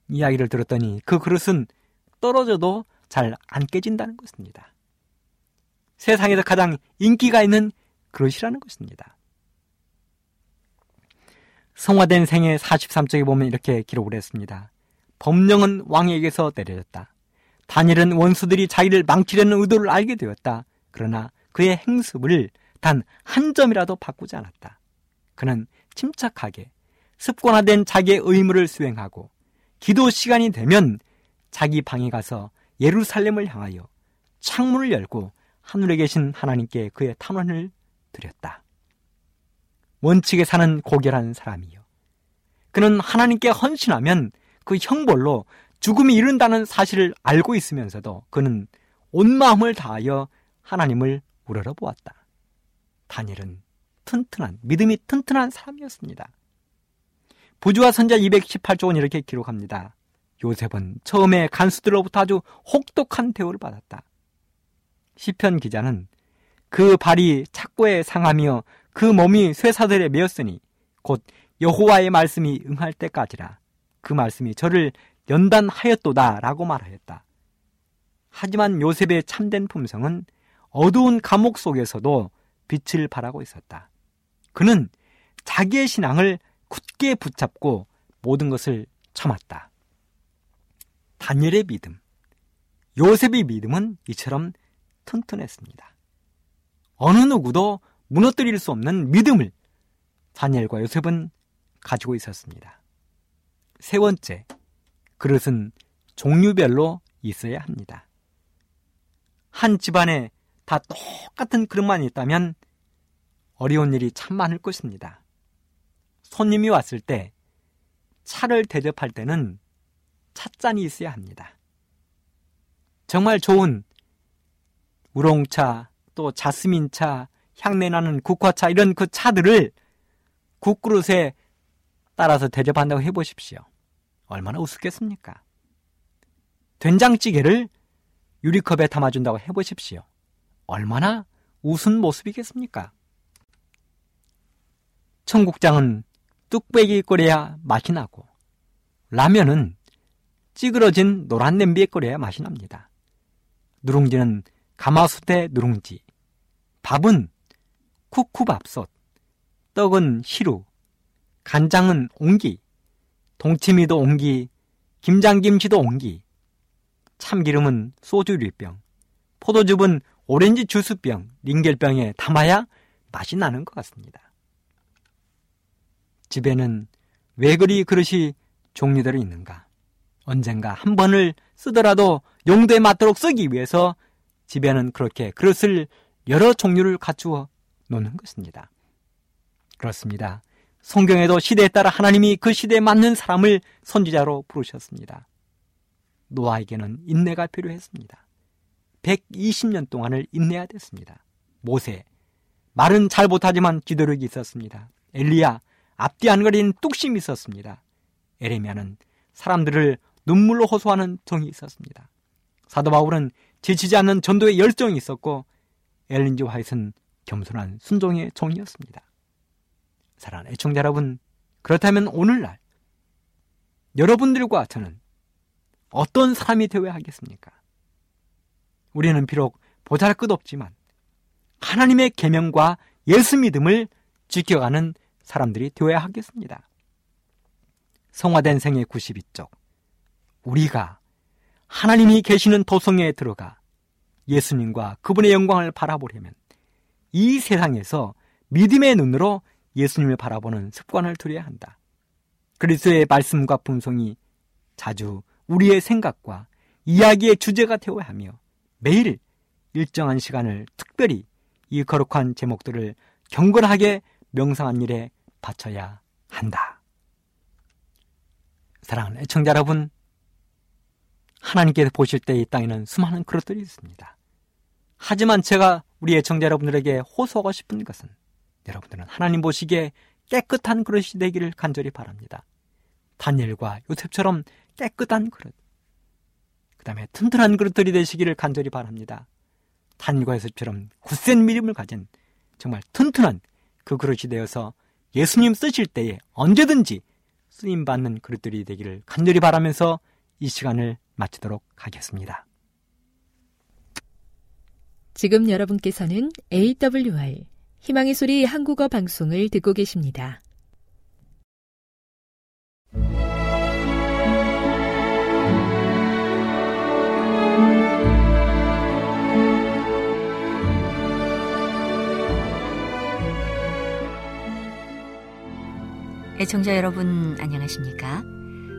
이야기를 들었더니 그 그릇은 떨어져도 잘 안 깨진다는 것입니다. 세상에서 가장 인기가 있는 그릇이라는 것입니다. 성화된 생애 43쪽에 보면 이렇게 기록을 했습니다. 법령은 왕에게서 내려졌다. 다니엘은 원수들이 자기를 망치려는 의도를 알게 되었다. 그러나 그의 행습을 단 한 점이라도 바꾸지 않았다. 그는 침착하게 습관화된 자기의 의무를 수행하고 기도 시간이 되면 자기 방에 가서 예루살렘을 향하여 창문을 열고 하늘에 계신 하나님께 그의 탄원을 드렸다. 원칙에 사는 고결한 사람이요. 그는 하나님께 헌신하면 그 형벌로 죽음이 이른다는 사실을 알고 있으면서도 그는 온 마음을 다하여 하나님을 우러러 보았다. 다니엘은 튼튼한, 믿음이 튼튼한 사람이었습니다. 부주와 선자 218쪽은 이렇게 기록합니다. 요셉은 처음에 간수들로부터 아주 혹독한 대우를 받았다. 시편 기자는 그 발이 착고에 상하며 그 몸이 쇠사들에 메었으니 곧 여호와의 말씀이 응할 때까지라 그 말씀이 저를 연단하였도다라고 말하였다. 하지만 요셉의 참된 품성은 어두운 감옥 속에서도 빛을 발하고 있었다. 그는 자기의 신앙을 굳게 붙잡고 모든 것을 참았다. 다니엘의 믿음, 요셉의 믿음은 이처럼 튼튼했습니다. 어느 누구도 무너뜨릴 수 없는 믿음을 다니엘과 요셉은 가지고 있었습니다. 세 번째, 그릇은 종류별로 있어야 합니다. 한 집안에 다 똑같은 그릇만 있다면 어려운 일이 참 많을 것입니다. 손님이 왔을 때 차를 대접할 때는 찻잔이 있어야 합니다. 정말 좋은 우롱차, 또 자스민차, 향내나는 국화차 이런 그 차들을 국그릇에 따라서 대접한다고 해보십시오. 얼마나 우습겠습니까? 된장찌개를 유리컵에 담아준다고 해보십시오. 얼마나 우스운 모습이겠습니까? 청국장은 뚝배기 끓여야 맛이 나고 라면은 찌그러진 노란 냄비에 끓여야 맛이 납니다. 누룽지는 가마솥의 누룽지, 밥은 쿠쿠밥솥, 떡은 시루, 간장은 옹기, 동치미도 옹기, 김장김치도 옹기, 참기름은 소주 유리병, 포도즙은 오렌지 주스병, 링겔병에 담아야 맛이 나는 것 같습니다. 집에는 왜 그리 그릇이 종류대로 있는가? 언젠가 한 번을 쓰더라도 용도에 맞도록 쓰기 위해서 집에는 그렇게 그릇을 여러 종류를 갖추어 놓는 것입니다. 그렇습니다. 성경에도 시대에 따라 하나님이 그 시대에 맞는 사람을 선지자로 부르셨습니다. 노아에게는 인내가 필요했습니다. 120년 동안을 인내해야 됐습니다. 모세, 말은 잘 못하지만 지도력이 있었습니다. 엘리야, 앞뒤 안 가린 뚝심이 있었습니다. 에레미야는 사람들을 눈물로 호소하는 정이 있었습니다. 사도 바울은 지치지 않는 전도의 열정이 있었고 엘린지 화이트는 겸손한 순종의 종이었습니다. 사랑하는 애청자 여러분, 그렇다면 오늘날 여러분들과 저는 어떤 사람이 되어야 하겠습니까? 우리는 비록 보잘 것 없지만 하나님의 계명과 예수 믿음을 지켜가는 사람들이 되어야 하겠습니다. 성화된 생의 92쪽 우리가 하나님이 계시는 도성에 들어가 예수님과 그분의 영광을 바라보려면 이 세상에서 믿음의 눈으로 예수님을 바라보는 습관을 들여야 한다. 그리스도의 말씀과 분성이 자주 우리의 생각과 이야기의 주제가 되어야 하며 매일 일정한 시간을 특별히 이 거룩한 제목들을 경건하게 명상한 일에 바쳐야 한다. 사랑하는 애청자 여러분, 하나님께서 보실 때 이 땅에는 수많은 그릇들이 있습니다. 하지만 제가 우리 애청자 여러분들에게 호소하고 싶은 것은 여러분들은 하나님 보시기에 깨끗한 그릇이 되기를 간절히 바랍니다. 다니엘과 요셉처럼 깨끗한 그릇, 그 다음에 튼튼한 그릇들이 되시기를 간절히 바랍니다. 다니엘과 요셉처럼 굳센 믿음을 가진 정말 튼튼한 그 그릇이 되어서 예수님 쓰실 때에 언제든지 쓰임 받는 그릇들이 되기를 간절히 바라면서 이 시간을 마치도록 하겠습니다. 지금 여러분께서는 AWR 희망의 소리 한국어 방송을 듣고 계십니다. 애청자 여러분 안녕하십니까?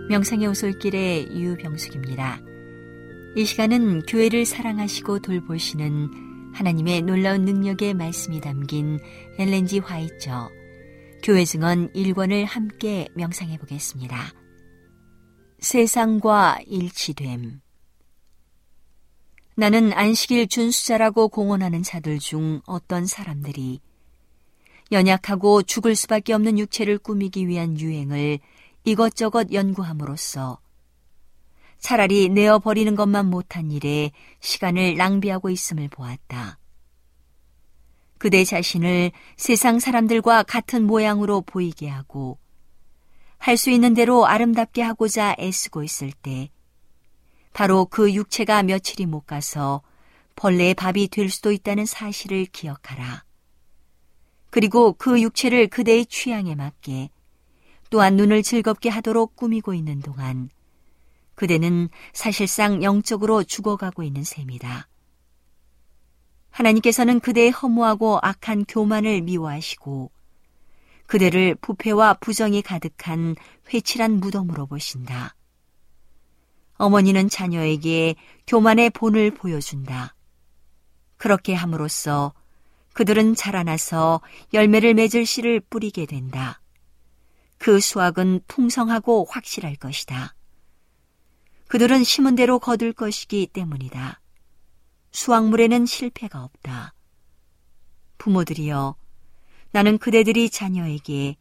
명상의 오솔길의 유병숙입니다. 이 시간은 교회를 사랑하시고 돌보시는 하나님의 놀라운 능력의 말씀이 담긴 엘렌지 화이처 교회 증언 1권을 함께 명상해 보겠습니다. 세상과 일치됨 나는 안식일 준수자라고 공언하는 자들 중 어떤 사람들이 연약하고 죽을 수밖에 없는 육체를 꾸미기 위한 유행을 이것저것 연구함으로써 차라리 내어 버리는 것만 못한 일에 시간을 낭비하고 있음을 보았다. 그대 자신을 세상 사람들과 같은 모양으로 보이게 하고 할 수 있는 대로 아름답게 하고자 애쓰고 있을 때 바로 그 육체가 며칠이 못 가서 벌레의 밥이 될 수도 있다는 사실을 기억하라. 그리고 그 육체를 그대의 취향에 맞게 또한 눈을 즐겁게 하도록 꾸미고 있는 동안 그대는 사실상 영적으로 죽어가고 있는 셈이다. 하나님께서는 그대의 허무하고 악한 교만을 미워하시고 그대를 부패와 부정이 가득한 회칠한 무덤으로 보신다. 어머니는 자녀에게 교만의 본을 보여준다. 그렇게 함으로써 그들은 자라나서 열매를 맺을 씨를 뿌리게 된다. 그 수확은 풍성하고 확실할 것이다. 그들은 심은 대로 거둘 것이기 때문이다. 수확물에는 실패가 없다. 부모들이여, 나는 그대들이 자녀에게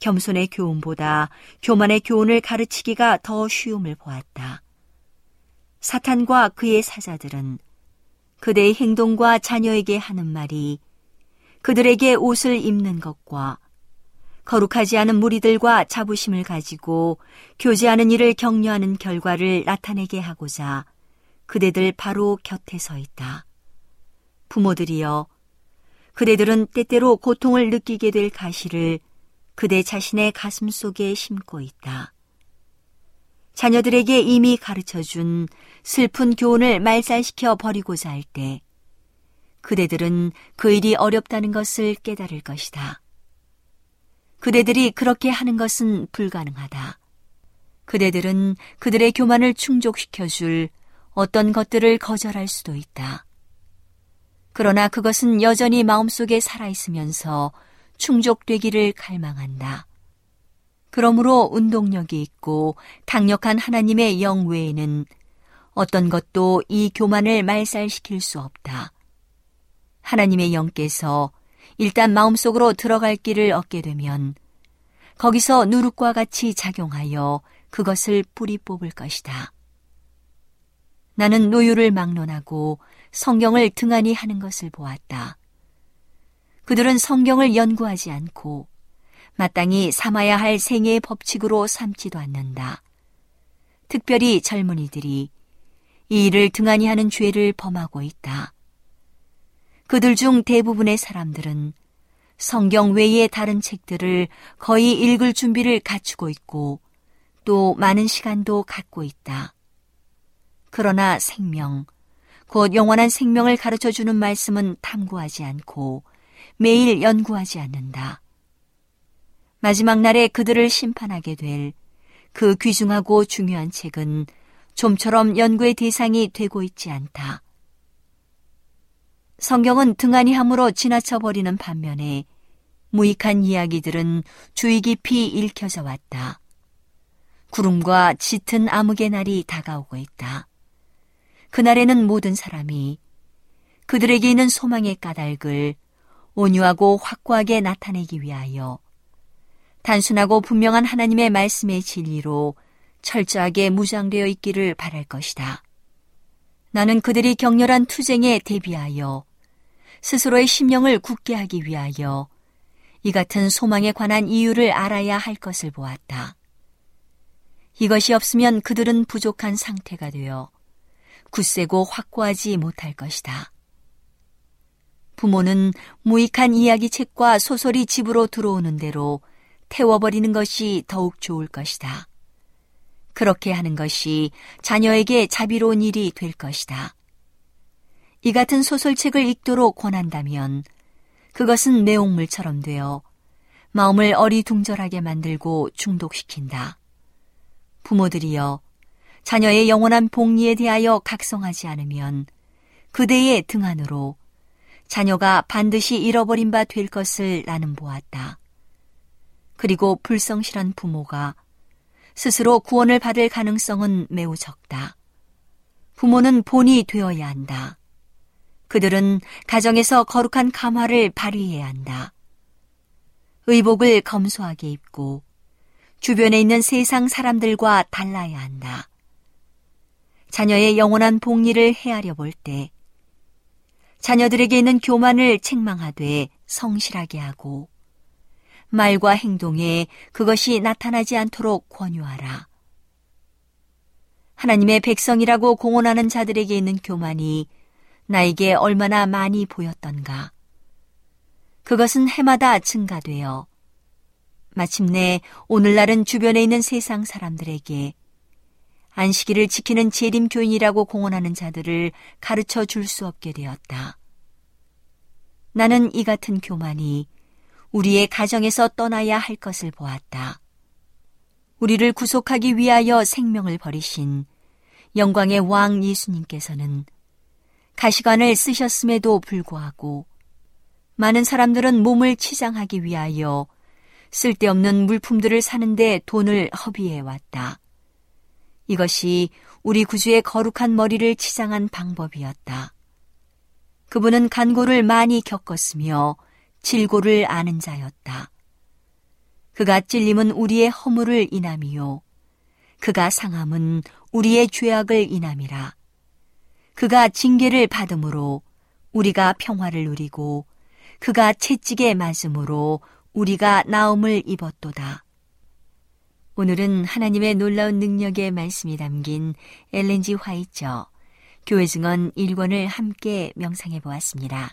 겸손의 교훈보다 교만의 교훈을 가르치기가 더 쉬움을 보았다. 사탄과 그의 사자들은 그대의 행동과 자녀에게 하는 말이 그들에게 옷을 입는 것과 거룩하지 않은 무리들과 자부심을 가지고 교제하는 일을 격려하는 결과를 나타내게 하고자 그대들 바로 곁에 서 있다. 부모들이여, 그대들은 때때로 고통을 느끼게 될 가시를 그대 자신의 가슴 속에 심고 있다. 자녀들에게 이미 가르쳐 준 슬픈 교훈을 말살시켜 버리고자 할 때, 그대들은 그 일이 어렵다는 것을 깨달을 것이다. 그대들이 그렇게 하는 것은 불가능하다. 그대들은 그들의 교만을 충족시켜줄 어떤 것들을 거절할 수도 있다. 그러나 그것은 여전히 마음속에 살아있으면서 충족되기를 갈망한다. 그러므로 운동력이 있고 강력한 하나님의 영 외에는 어떤 것도 이 교만을 말살시킬 수 없다. 하나님의 영께서 일단 마음속으로 들어갈 길을 얻게 되면 거기서 누룩과 같이 작용하여 그것을 뿌리 뽑을 것이다. 나는 노유를 막론하고 성경을 등한히 하는 것을 보았다. 그들은 성경을 연구하지 않고 마땅히 삼아야 할 생애의 법칙으로 삼지도 않는다. 특별히 젊은이들이 이 일을 등한히 하는 죄를 범하고 있다. 그들 중 대부분의 사람들은 성경 외의 다른 책들을 거의 읽을 준비를 갖추고 있고 또 많은 시간도 갖고 있다. 그러나 생명, 곧 영원한 생명을 가르쳐 주는 말씀은 탐구하지 않고 매일 연구하지 않는다. 마지막 날에 그들을 심판하게 될 그 귀중하고 중요한 책은 좀처럼 연구의 대상이 되고 있지 않다. 성경은 등한히 함으로 지나쳐 버리는 반면에 무익한 이야기들은 주의 깊이 읽혀져 왔다. 구름과 짙은 암흑의 날이 다가오고 있다. 그날에는 모든 사람이 그들에게 있는 소망의 까닭을 온유하고 확고하게 나타내기 위하여 단순하고 분명한 하나님의 말씀의 진리로 철저하게 무장되어 있기를 바랄 것이다. 나는 그들이 격렬한 투쟁에 대비하여 스스로의 심령을 굳게 하기 위하여 이 같은 소망에 관한 이유를 알아야 할 것을 보았다. 이것이 없으면 그들은 부족한 상태가 되어 굳세고 확고하지 못할 것이다. 부모는 무익한 이야기책과 소설이 집으로 들어오는 대로 태워버리는 것이 더욱 좋을 것이다. 그렇게 하는 것이 자녀에게 자비로운 일이 될 것이다. 이 같은 소설책을 읽도록 권한다면 그것은 내용물처럼 되어 마음을 어리둥절하게 만들고 중독시킨다. 부모들이여 자녀의 영원한 복리에 대하여 각성하지 않으면 그대의 등한으로 자녀가 반드시 잃어버린 바 될 것을 나는 보았다. 그리고 불성실한 부모가 스스로 구원을 받을 가능성은 매우 적다. 부모는 본이 되어야 한다. 그들은 가정에서 거룩한 감화를 발휘해야 한다. 의복을 검소하게 입고 주변에 있는 세상 사람들과 달라야 한다. 자녀의 영원한 복리를 헤아려 볼 때, 자녀들에게 있는 교만을 책망하되 성실하게 하고, 말과 행동에 그것이 나타나지 않도록 권유하라. 하나님의 백성이라고 공언하는 자들에게 있는 교만이 나에게 얼마나 많이 보였던가. 그것은 해마다 증가되어 마침내 오늘날은 주변에 있는 세상 사람들에게 안식일을 지키는 재림 교인이라고 공언하는 자들을 가르쳐 줄 수 없게 되었다. 나는 이 같은 교만이 우리의 가정에서 떠나야 할 것을 보았다. 우리를 구속하기 위하여 생명을 버리신 영광의 왕 예수님께서는 가시관을 쓰셨음에도 불구하고 많은 사람들은 몸을 치장하기 위하여 쓸데없는 물품들을 사는데 돈을 허비해 왔다. 이것이 우리 구주의 거룩한 머리를 치장한 방법이었다. 그분은 간고를 많이 겪었으며 질고를 아는 자였다. 그가 찔림은 우리의 허물을 인함이요. 그가 상함은 우리의 죄악을 인함이라. 그가 징계를 받음으로 우리가 평화를 누리고 그가 채찍에 맞음으로 우리가 나음을 입었도다. 오늘은 하나님의 놀라운 능력의 말씀이 담긴 엘렌지 화이처 교회 증언 1권을 함께 명상해 보았습니다.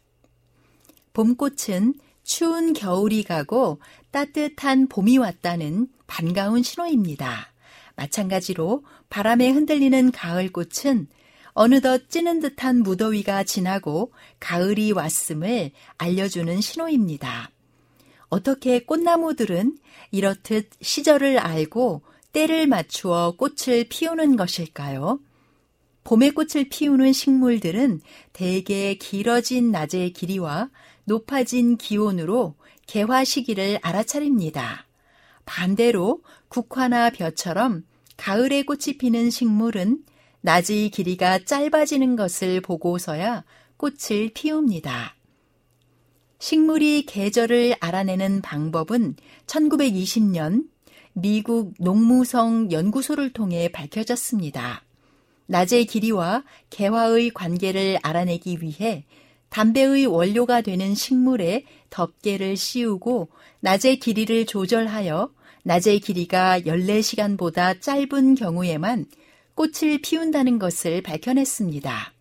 봄꽃은 추운 겨울이 가고 따뜻한 봄이 왔다는 반가운 신호입니다. 마찬가지로 바람에 흔들리는 가을꽃은 어느덧 찌는 듯한 무더위가 지나고 가을이 왔음을 알려주는 신호입니다. 어떻게 꽃나무들은 이렇듯 시절을 알고 때를 맞추어 꽃을 피우는 것일까요? 봄에 꽃을 피우는 식물들은 대개 길어진 낮의 길이와 높아진 기온으로 개화 시기를 알아차립니다. 반대로 국화나 벼처럼 가을에 꽃이 피는 식물은 낮의 길이가 짧아지는 것을 보고서야 꽃을 피웁니다. 식물이 계절을 알아내는 방법은 1920년 미국 농무성 연구소를 통해 밝혀졌습니다. 낮의 길이와 개화의 관계를 알아내기 위해 담배의 원료가 되는 식물에 덮개를 씌우고 낮의 길이를 조절하여 낮의 길이가 14시간보다 짧은 경우에만 꽃을 피운다는 것을 밝혀냈습니다.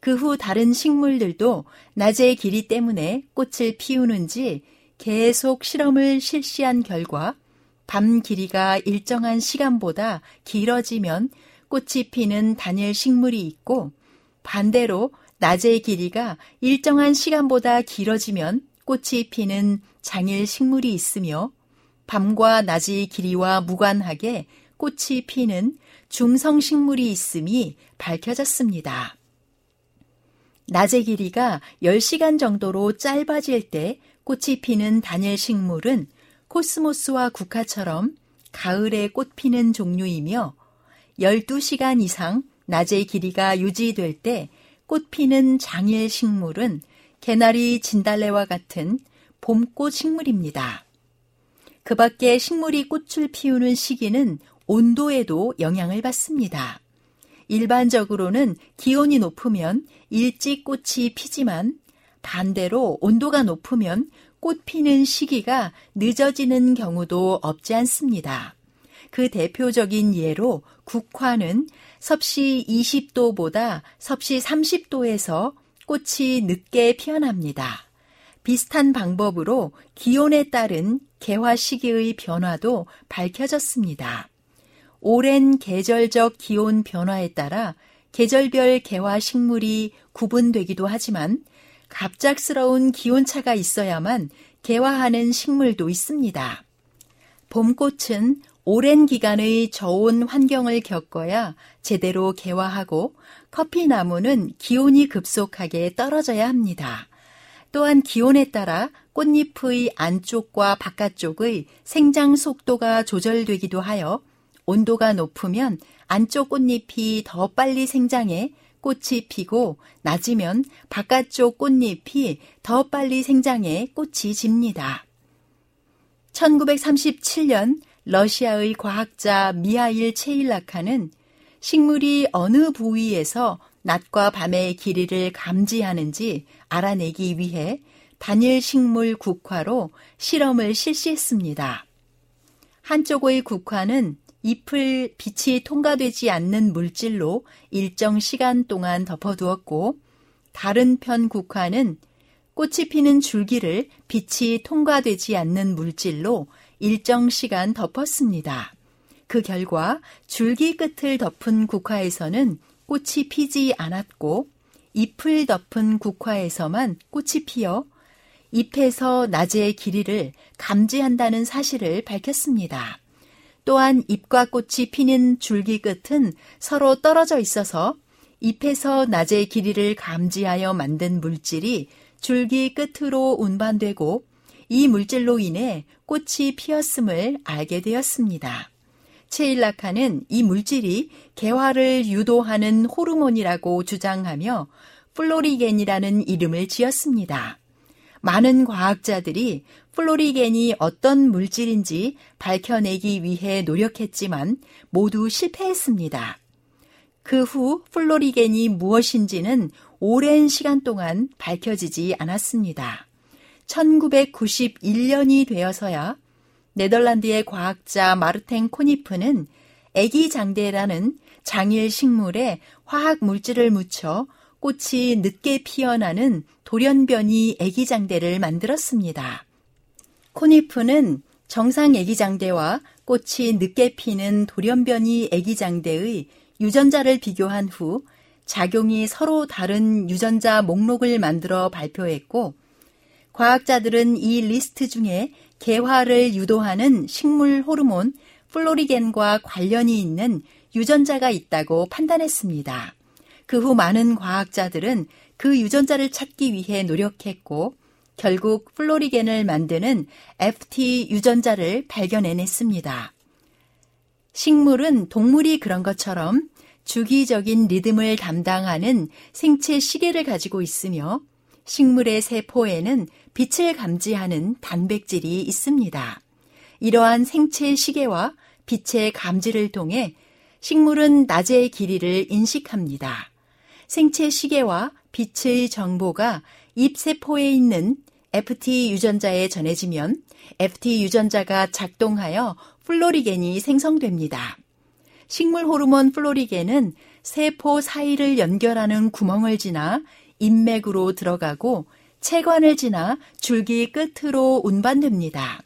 그 후 다른 식물들도 낮의 길이 때문에 꽃을 피우는지 계속 실험을 실시한 결과 밤 길이가 일정한 시간보다 길어지면 꽃이 피는 단일 식물이 있고 반대로 낮의 길이가 일정한 시간보다 길어지면 꽃이 피는 장일 식물이 있으며 밤과 낮의 길이와 무관하게 꽃이 피는 중성 식물이 있음이 밝혀졌습니다. 낮의 길이가 10시간 정도로 짧아질 때 꽃이 피는 단일 식물은 코스모스와 국화처럼 가을에 꽃 피는 종류이며 12시간 이상 낮의 길이가 유지될 때 꽃 피는 장일 식물은 개나리 진달래와 같은 봄꽃 식물입니다. 그 밖에 식물이 꽃을 피우는 시기는 온도에도 영향을 받습니다. 일반적으로는 기온이 높으면 일찍 꽃이 피지만 반대로 온도가 높으면 꽃 피는 시기가 늦어지는 경우도 없지 않습니다. 그 대표적인 예로 국화는 섭씨 20도보다 섭씨 30도에서 꽃이 늦게 피어납니다. 비슷한 방법으로 기온에 따른 개화 시기의 변화도 밝혀졌습니다. 오랜 계절적 기온 변화에 따라 계절별 개화 식물이 구분되기도 하지만 갑작스러운 기온차가 있어야만 개화하는 식물도 있습니다. 봄꽃은 오랜 기간의 저온 환경을 겪어야 제대로 개화하고 커피 나무는 기온이 급속하게 떨어져야 합니다. 또한 기온에 따라 꽃잎의 안쪽과 바깥쪽의 생장 속도가 조절되기도 하여 온도가 높으면 안쪽 꽃잎이 더 빨리 생장해 꽃이 피고 낮으면 바깥쪽 꽃잎이 더 빨리 생장해 꽃이 집니다. 1937년 러시아의 과학자 미하일 체일라카는 식물이 어느 부위에서 낮과 밤의 길이를 감지하는지 알아내기 위해 단일 식물 국화로 실험을 실시했습니다. 한쪽의 국화는 잎을 빛이 통과되지 않는 물질로 일정 시간 동안 덮어두었고 다른 편 국화는 꽃이 피는 줄기를 빛이 통과되지 않는 물질로 일정 시간 덮었습니다. 그 결과 줄기 끝을 덮은 국화에서는 꽃이 피지 않았고 잎을 덮은 국화에서만 꽃이 피어 잎에서 낮의 길이를 감지한다는 사실을 밝혔습니다. 또한 잎과 꽃이 피는 줄기 끝은 서로 떨어져 있어서 잎에서 낮의 길이를 감지하여 만든 물질이 줄기 끝으로 운반되고 이 물질로 인해 꽃이 피었음을 알게 되었습니다. 체일라카는 이 물질이 개화를 유도하는 호르몬이라고 주장하며 플로리겐이라는 이름을 지었습니다. 많은 과학자들이 플로리겐이 어떤 물질인지 밝혀내기 위해 노력했지만 모두 실패했습니다. 그 후 플로리겐이 무엇인지는 오랜 시간 동안 밝혀지지 않았습니다. 1991년이 되어서야 네덜란드의 과학자 마르텐 코니프는 애기 장대라는 장일 식물에 화학 물질을 묻혀 꽃이 늦게 피어나는 돌연변이 애기 장대를 만들었습니다. 코니프는 정상 애기 장대와 꽃이 늦게 피는 돌연변이 애기 장대의 유전자를 비교한 후 작용이 서로 다른 유전자 목록을 만들어 발표했고 과학자들은 이 리스트 중에 개화를 유도하는 식물 호르몬 플로리겐과 관련이 있는 유전자가 있다고 판단했습니다. 그 후 많은 과학자들은 그 유전자를 찾기 위해 노력했고 결국 플로리겐을 만드는 FT 유전자를 발견해냈습니다. 식물은 동물이 그런 것처럼 주기적인 리듬을 담당하는 생체 시계를 가지고 있으며 식물의 세포에는 빛을 감지하는 단백질이 있습니다. 이러한 생체 시계와 빛의 감지를 통해 식물은 낮의 길이를 인식합니다. 생체 시계와 빛의 정보가 잎세포에 있는 FT 유전자에 전해지면 FT 유전자가 작동하여 플로리겐이 생성됩니다. 식물 호르몬 플로리겐은 세포 사이를 연결하는 구멍을 지나 인맥으로 들어가고 체관을 지나 줄기 끝으로 운반됩니다.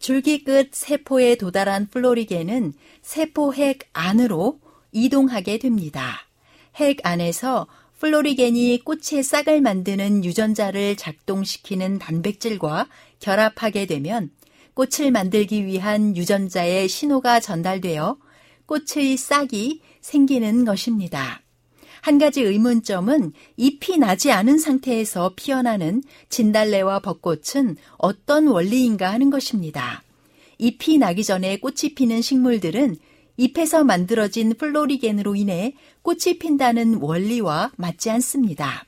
줄기 끝 세포에 도달한 플로리겐은 세포 핵 안으로 이동하게 됩니다. 핵 안에서 플로리겐이 꽃의 싹을 만드는 유전자를 작동시키는 단백질과 결합하게 되면 꽃을 만들기 위한 유전자의 신호가 전달되어 꽃의 싹이 생기는 것입니다. 한 가지 의문점은 잎이 나지 않은 상태에서 피어나는 진달래와 벚꽃은 어떤 원리인가 하는 것입니다. 잎이 나기 전에 꽃이 피는 식물들은 잎에서 만들어진 플로리겐으로 인해 꽃이 핀다는 원리와 맞지 않습니다.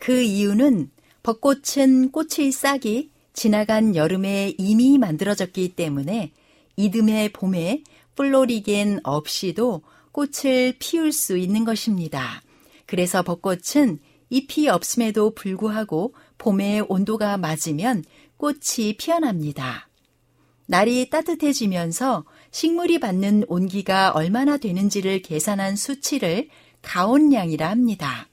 그 이유는 벚꽃은 꽃의 싹이 지나간 여름에 이미 만들어졌기 때문에 이듬해 봄에 플로리겐 없이도 꽃을 피울 수 있는 것입니다. 그래서 벚꽃은 잎이 없음에도 불구하고 봄에 온도가 맞으면 꽃이 피어납니다. 날이 따뜻해지면서 식물이 받는 온기가 얼마나 되는지를 계산한 수치를 가온량이라 합니다.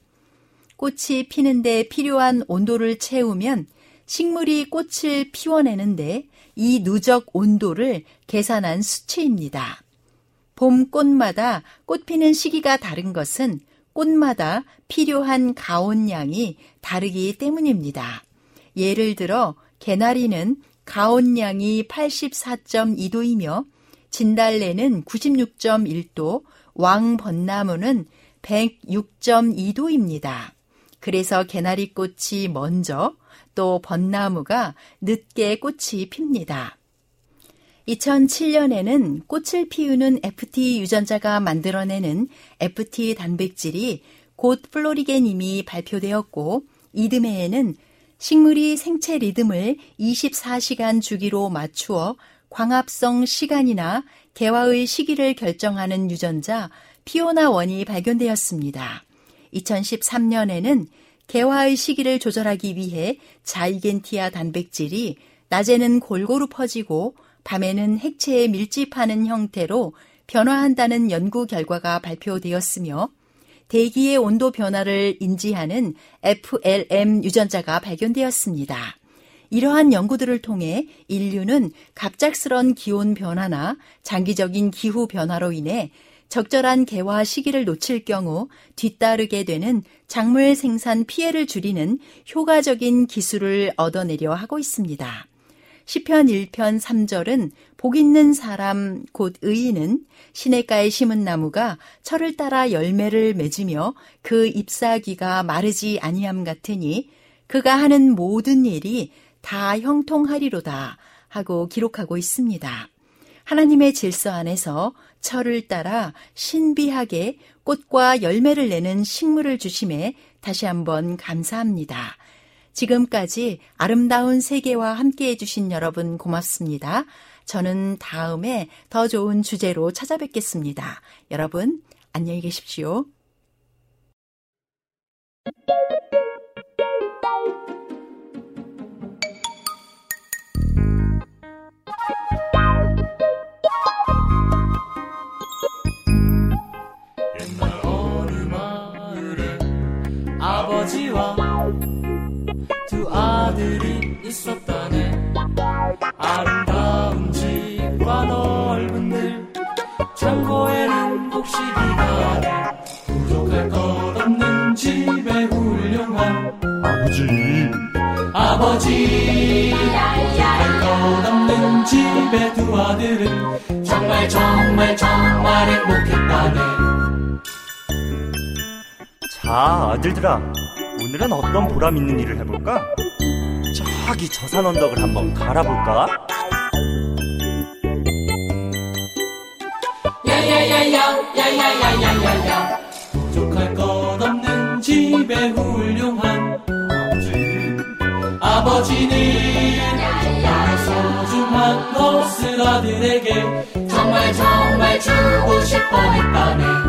꽃이 피는데 필요한 온도를 채우면 식물이 꽃을 피워내는데 이 누적 온도를 계산한 수치입니다. 봄 꽃마다 꽃 피는 시기가 다른 것은 꽃마다 필요한 가온량이 다르기 때문입니다. 예를 들어 개나리는 가온량이 84.2도이며 진달래는 96.1도, 왕벚나무는 106.2도입니다. 그래서 개나리꽃이 먼저 또 벚나무가 늦게 꽃이 핍니다. 2007년에는 꽃을 피우는 FT 유전자가 만들어내는 FT 단백질이 곧 플로리겐임이 발표되었고 이듬해에는 식물이 생체 리듬을 24시간 주기로 맞추어 광합성 시간이나 개화의 시기를 결정하는 유전자 피오나 원이 발견되었습니다. 2013년에는 개화의 시기를 조절하기 위해 자이겐티아 단백질이 낮에는 골고루 퍼지고 밤에는 핵체에 밀집하는 형태로 변화한다는 연구 결과가 발표되었으며 대기의 온도 변화를 인지하는 FLM 유전자가 발견되었습니다. 이러한 연구들을 통해 인류는 갑작스런 기온 변화나 장기적인 기후 변화로 인해 적절한 개화 시기를 놓칠 경우 뒤따르게 되는 작물 생산 피해를 줄이는 효과적인 기술을 얻어내려 하고 있습니다. 시편 1편 3절은 복 있는 사람 곧 의인은 시냇가에 심은 나무가 철을 따라 열매를 맺으며 그 잎사귀가 마르지 아니함 같으니 그가 하는 모든 일이 다 형통하리로다 하고 기록하고 있습니다. 하나님의 질서 안에서 철을 따라 신비하게 꽃과 열매를 내는 식물을 주심에 다시 한번 감사합니다. 지금까지 아름다운 세계와 함께 해주신 여러분 고맙습니다. 저는 다음에 더 좋은 주제로 찾아뵙겠습니다. 여러분, 안녕히 계십시오. 있었다네. 아름다운 집과 넓은 늘 창고에는 곡식이가 부족할 것 없는 집에 훌륭한 아버지. 아버지 할것 없는 집의 두 아들은 정말 정말 정말 행복했다네. 자 아들들아. 오늘은 어떤 보람 있는 일을 해볼까? 저기 저산 언덕을 한번 갈아볼까? 야야야야 야야야야야야 부족할 것 없는 집에 훌륭한 아버지는 소중한 몹쓸 아들에게 정말 정말 주고 싶어 했다네.